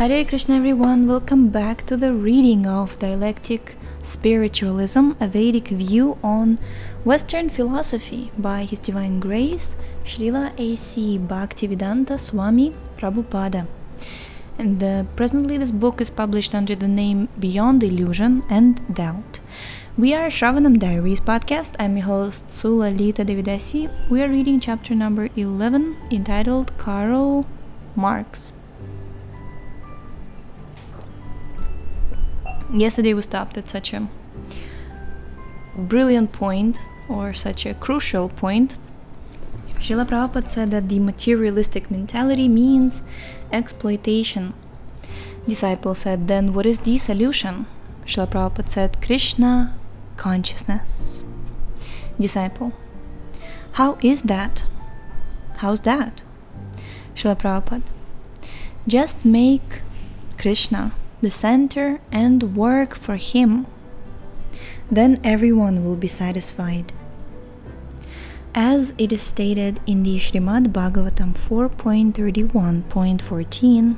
Hare Krishna everyone, welcome back to the reading of Dialectic Spiritualism, a Vedic view on Western philosophy by His Divine Grace, Srila A.C. Bhaktivedanta Swami Prabhupada. And uh, presently this book is published under the name Beyond Illusion and Doubt. We are Shravanam Diaries podcast. I'm your host Sulalita Devidasi. We are reading chapter number 11 entitled Karl Marx. Yesterday we stopped at such a brilliant point or such a crucial point. Srila Prabhupada said that the materialistic mentality means exploitation. Disciple said, then what is the solution? Srila Prabhupada said, Krishna consciousness. Disciple, how is that? How's that? Srila Prabhupada, just make Krishna the center and work for Him. Then everyone will be satisfied. As it is stated in the Srimad Bhagavatam 4.31.14,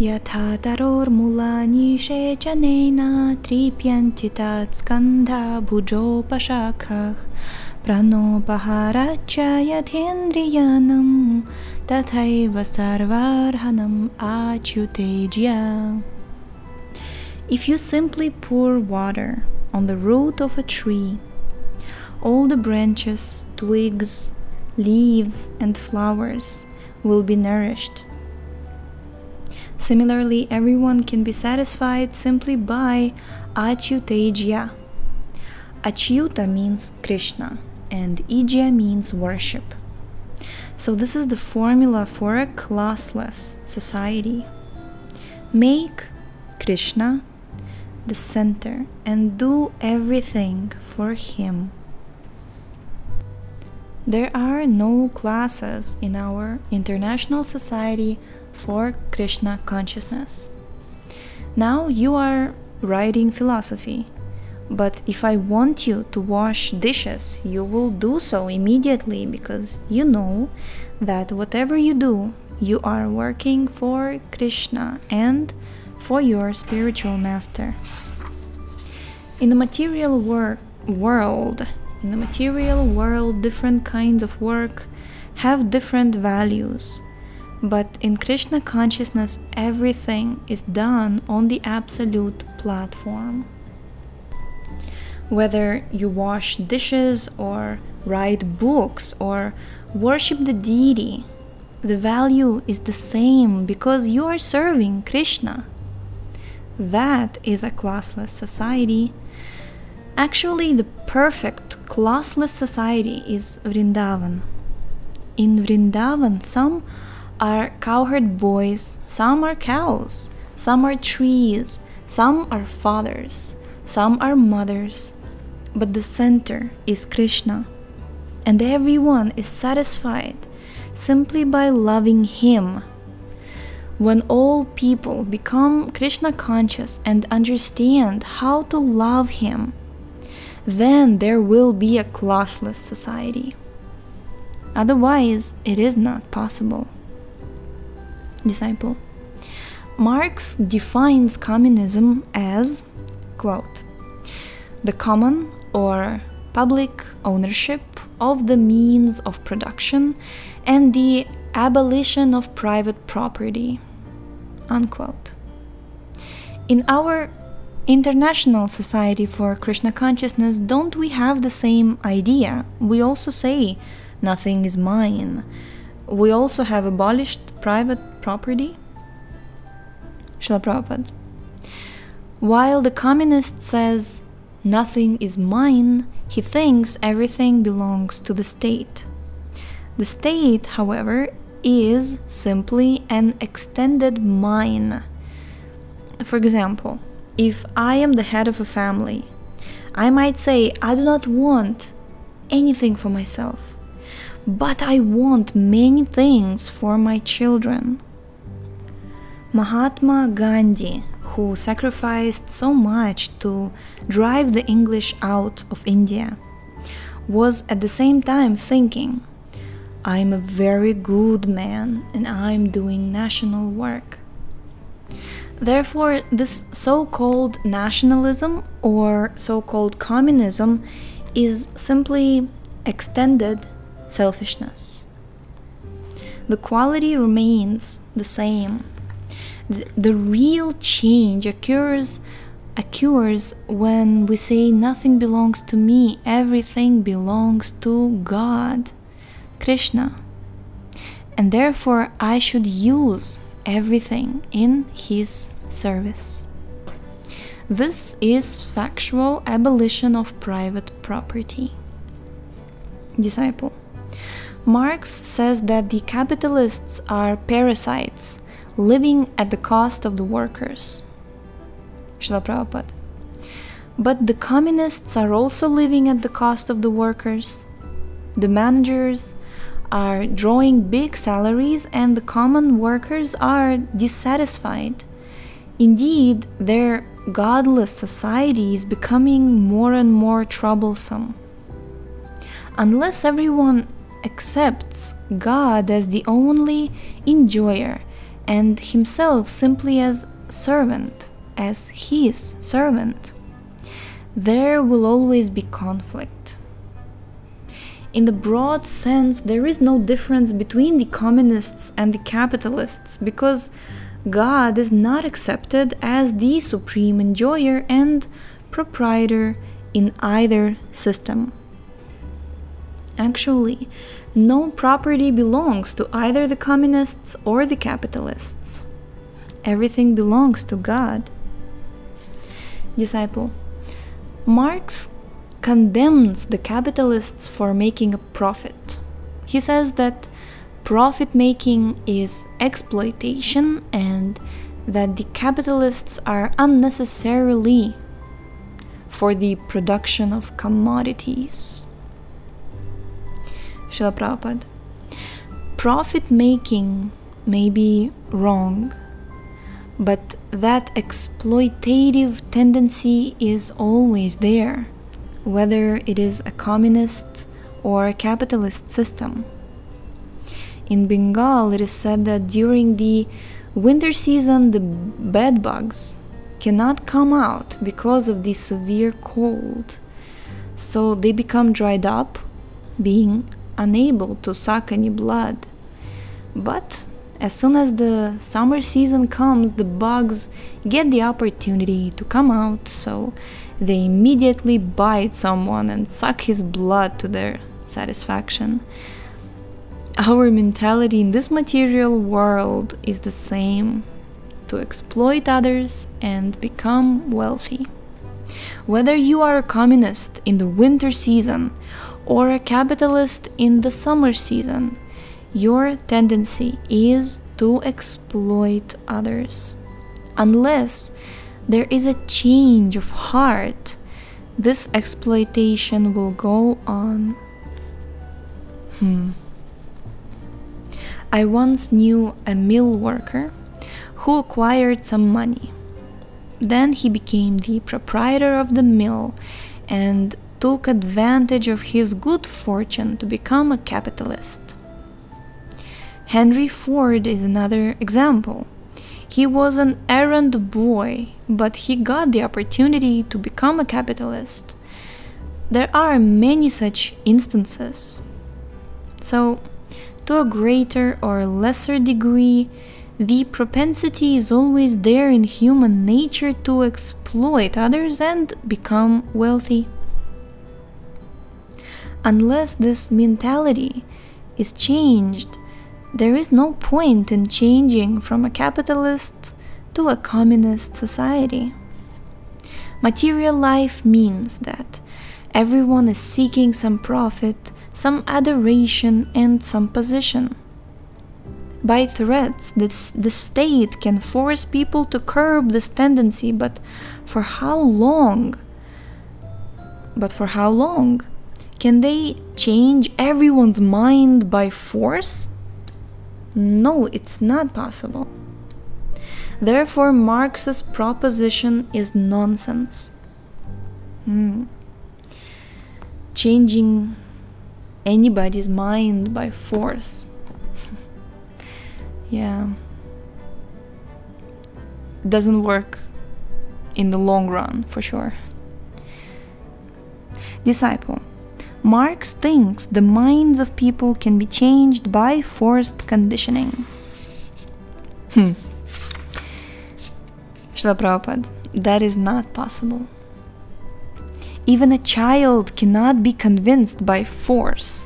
यथा तरोर्मूलानि शेचनेन त्रिप्यन्ति तत्स्कन्धा भुजोपशाखः प्रणोपहाराच्चायथेन्द्रियानं तथैव सर्वार्हणम् आच्युतेज्या If you simply pour water on the root of a tree, all the branches, twigs, leaves, and flowers will be nourished. Similarly, everyone can be satisfied simply by Achyutejya. Achyuta means Krishna and Ijya means worship. So, this is the formula for a classless society. Make Krishna the center and do everything for Him. There are no classes in our international society for Krishna consciousness. Now you are writing philosophy, but if I want you to wash dishes, you will do so immediately because you know that whatever you do, you are working for Krishna and for your spiritual master. In the material wor- world, in the material world, different kinds of work have different values. But in Krishna consciousness, everything is done on the absolute platform. Whether you wash dishes or write books or worship the deity, the value is the same because you are serving Krishna. That is a classless society. Actually, the perfect classless society is Vrindavan. In Vrindavan, some are cowherd boys, some are cows, some are trees, some are fathers, some are mothers, but the center is Krishna, and everyone is satisfied simply by loving Him. When all people become Krishna conscious and understand how to love Him, then there will be a classless society. Otherwise, it is not possible. Disciple Marx defines communism as, quote, the common or public ownership of the means of production and the abolition of private property, unquote. In our international society for Krishna consciousness, don't we have the same idea? We also say nothing is mine. We also have abolished private property. Srila Prabhupada. While the communist says nothing is mine, he thinks everything belongs to the state. The state, however, is simply an extended mine. For example, if I am the head of a family, I might say, I do not want anything for myself, but I want many things for my children. Mahatma Gandhi, who sacrificed so much to drive the English out of India, was at the same time thinking, I'm a very good man and I'm doing national work. Therefore, this so called nationalism or so called communism is simply extended selfishness. The quality remains the same. The, real change occurs occurs when we say nothing belongs to me, everything belongs to God, Krishna. And therefore I should use everything in his service. This is factual abolition of private property. Disciple. Marx says that the capitalists are parasites living at the cost of the workers. But the communists are also living at the cost of the workers. The managers are drawing big salaries and the common workers are dissatisfied. Indeed, their godless society is becoming more and more troublesome. Unless everyone accepts God as the only enjoyer and himself simply as servant, as his servant, there will always be conflict. In the broad sense, there is no difference between the communists and the capitalists because God is not accepted as the supreme enjoyer and proprietor in either system. Actually, no property belongs to either the communists or the capitalists. Everything belongs to God. Disciple Marx condemns the capitalists for making a profit. He says that profit making is exploitation and that the capitalists are unnecessarily for the production of commodities. Srila Prabhupada. Profit making may be wrong, but that exploitative tendency is always there whether it is a communist or a capitalist system. In Bengal, it is said that during the winter season, the bed bugs cannot come out because of the severe cold. So they become dried up, being unable to suck any blood. But as soon as the summer season comes, the bugs get the opportunity to come out, so they immediately bite someone and suck his blood to their satisfaction. Our mentality in this material world is the same to exploit others and become wealthy. Whether you are a communist in the winter season or a capitalist in the summer season, your tendency is to exploit others. Unless there is a change of heart, this exploitation will go on. Hmm. I once knew a mill worker who acquired some money. Then he became the proprietor of the mill and took advantage of his good fortune to become a capitalist. Henry Ford is another example. He was an errand boy, but he got the opportunity to become a capitalist. There are many such instances. So, to a greater or lesser degree, the propensity is always there in human nature to exploit others and become wealthy. Unless this mentality is changed, there is no point in changing from a capitalist to a communist society. Material life means that everyone is seeking some profit, some adoration, and some position. By threats, the state can force people to curb this tendency, but for how long? But for how long? Can they change everyone's mind by force? No, it's not possible. Therefore, Marx's proposition is nonsense. Hmm. Changing anybody's mind by force. yeah. doesn't work in the long run for sure. Disciple. Marx thinks the minds of people can be changed by forced conditioning. Hmm. That is not possible. Even a child cannot be convinced by force.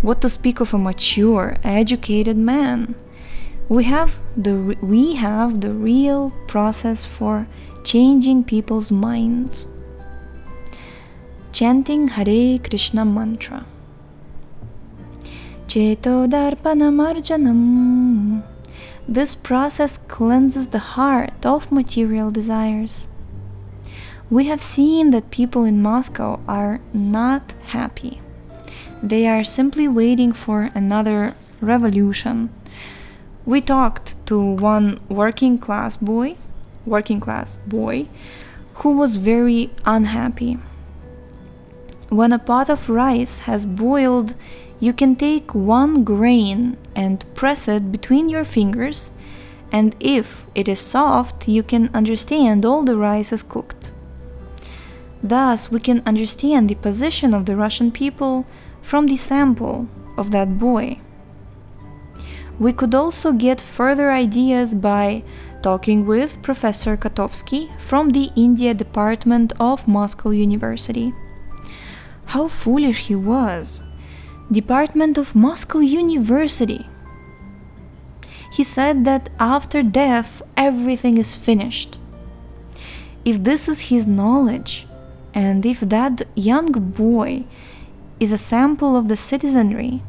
What to speak of a mature, educated man? We have the we have the real process for changing people's minds. Chanting Hare Krishna mantra. Cheto Darpanamarjanam. This process cleanses the heart of material desires. We have seen that people in Moscow are not happy. They are simply waiting for another revolution. We talked to one working class boy, working class boy, who was very unhappy. When a pot of rice has boiled, you can take one grain and press it between your fingers, and if it is soft, you can understand all the rice is cooked. Thus, we can understand the position of the Russian people from the sample of that boy. We could also get further ideas by talking with Professor Kotovsky from the India Department of Moscow University. How foolish he was! Department of Moscow University! He said that after death everything is finished. If this is his knowledge, and if that young boy is a sample of the citizenry,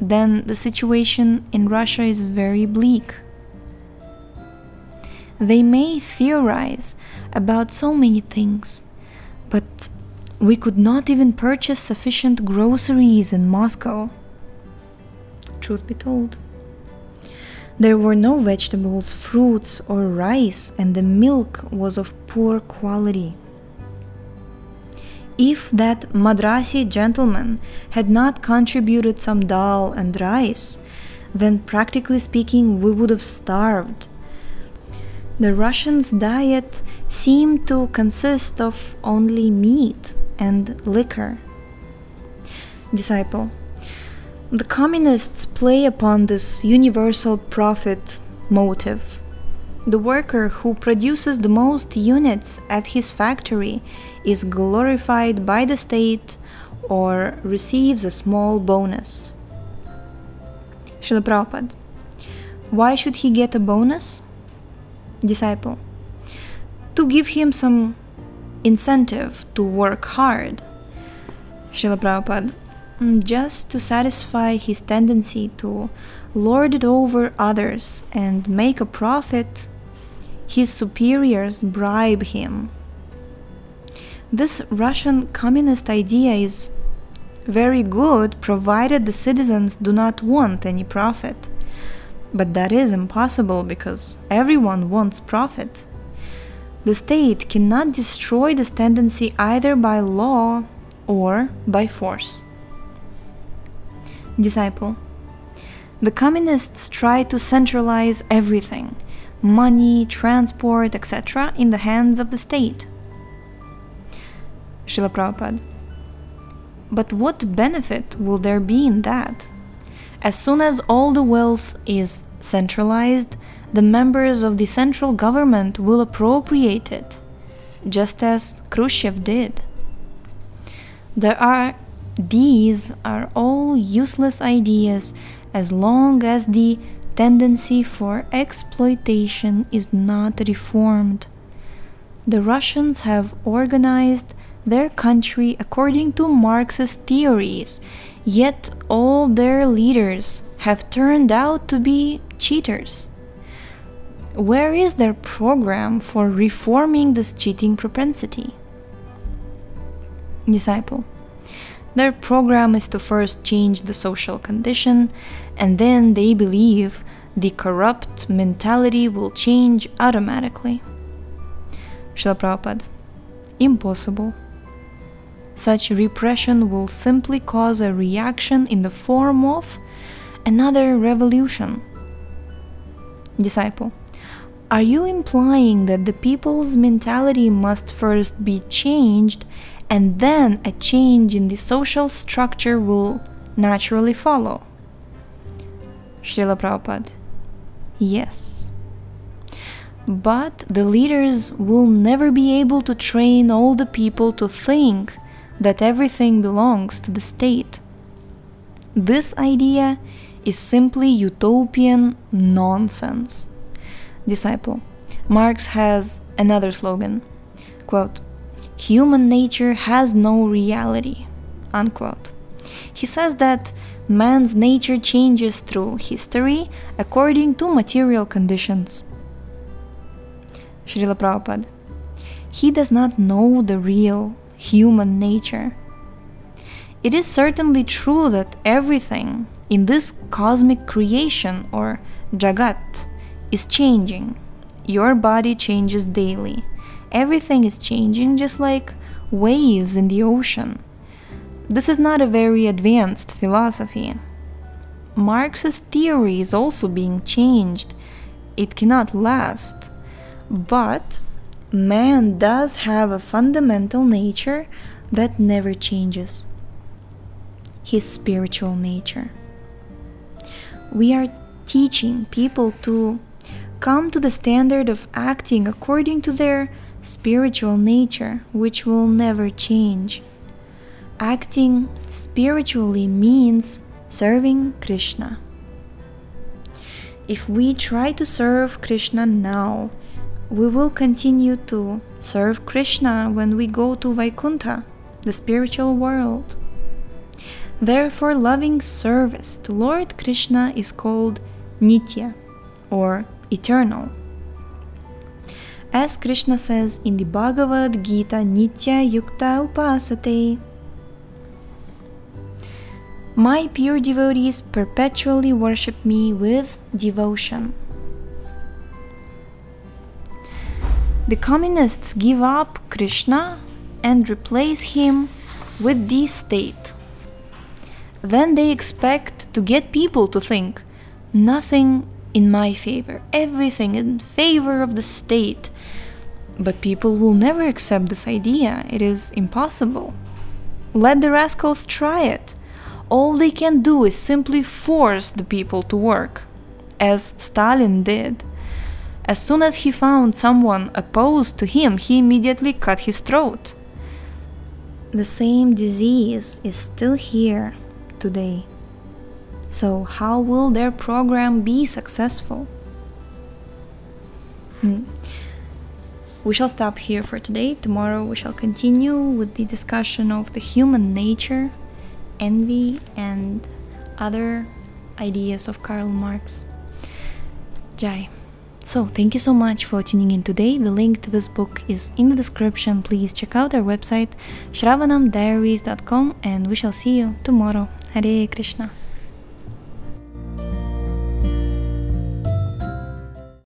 then the situation in Russia is very bleak. They may theorize about so many things, but we could not even purchase sufficient groceries in Moscow. Truth be told. There were no vegetables, fruits, or rice, and the milk was of poor quality. If that Madrasi gentleman had not contributed some dal and rice, then practically speaking, we would have starved. The Russians' diet seemed to consist of only meat and liquor. Disciple. The communists play upon this universal profit motive. The worker who produces the most units at his factory is glorified by the state or receives a small bonus. Srila Prabhupada. Why should he get a bonus? Disciple. To give him some incentive to work hard. Srila Prabhupada. Mm, just to satisfy his tendency to lord it over others and make a profit, his superiors bribe him. This Russian communist idea is very good provided the citizens do not want any profit. But that is impossible because everyone wants profit. The state cannot destroy this tendency either by law or by force. Disciple. The communists try to centralize everything money, transport, etc., in the hands of the state. Srila Prabhupada. But what benefit will there be in that? As soon as all the wealth is centralized, the members of the central government will appropriate it, just as Khrushchev did. There are these are all useless ideas as long as the tendency for exploitation is not reformed. The Russians have organized their country according to Marxist theories, yet all their leaders have turned out to be cheaters. Where is their program for reforming this cheating propensity? Disciple. Their program is to first change the social condition, and then they believe the corrupt mentality will change automatically. Srila. Impossible. Such repression will simply cause a reaction in the form of another revolution. Disciple. Are you implying that the people's mentality must first be changed and then a change in the social structure will naturally follow? Srila Prabhupada. Yes. But the leaders will never be able to train all the people to think that everything belongs to the state. This idea is simply utopian nonsense. Disciple. Marx has another slogan quote, Human nature has no reality. Unquote. He says that man's nature changes through history according to material conditions. Srila Prabhupada. He does not know the real human nature. It is certainly true that everything in this cosmic creation or Jagat is changing. Your body changes daily. Everything is changing just like waves in the ocean. This is not a very advanced philosophy. Marx's theory is also being changed. It cannot last. But man does have a fundamental nature that never changes his spiritual nature. We are teaching people to come to the standard of acting according to their spiritual nature, which will never change. Acting spiritually means serving Krishna. If we try to serve Krishna now, we will continue to serve Krishna when we go to Vaikuntha, the spiritual world. Therefore, loving service to Lord Krishna is called Nitya or eternal. As Krishna says in the Bhagavad Gita, Nitya Yukta Upasate. My pure devotees perpetually worship me with devotion. The communists give up Krishna and replace him with the state. Then they expect to get people to think nothing in my favor, everything in favor of the state. But people will never accept this idea, it is impossible. Let the rascals try it all they can do is simply force the people to work, as Stalin did. As soon as he found someone opposed to him, he immediately cut his throat. The same disease is still here today. So, how will their program be successful? Hmm. We shall stop here for today. Tomorrow we shall continue with the discussion of the human nature envy and other ideas of Karl Marx. Jai. So, thank you so much for tuning in today. The link to this book is in the description. Please check out our website shravanamdiaries.com and we shall see you tomorrow. Hare Krishna.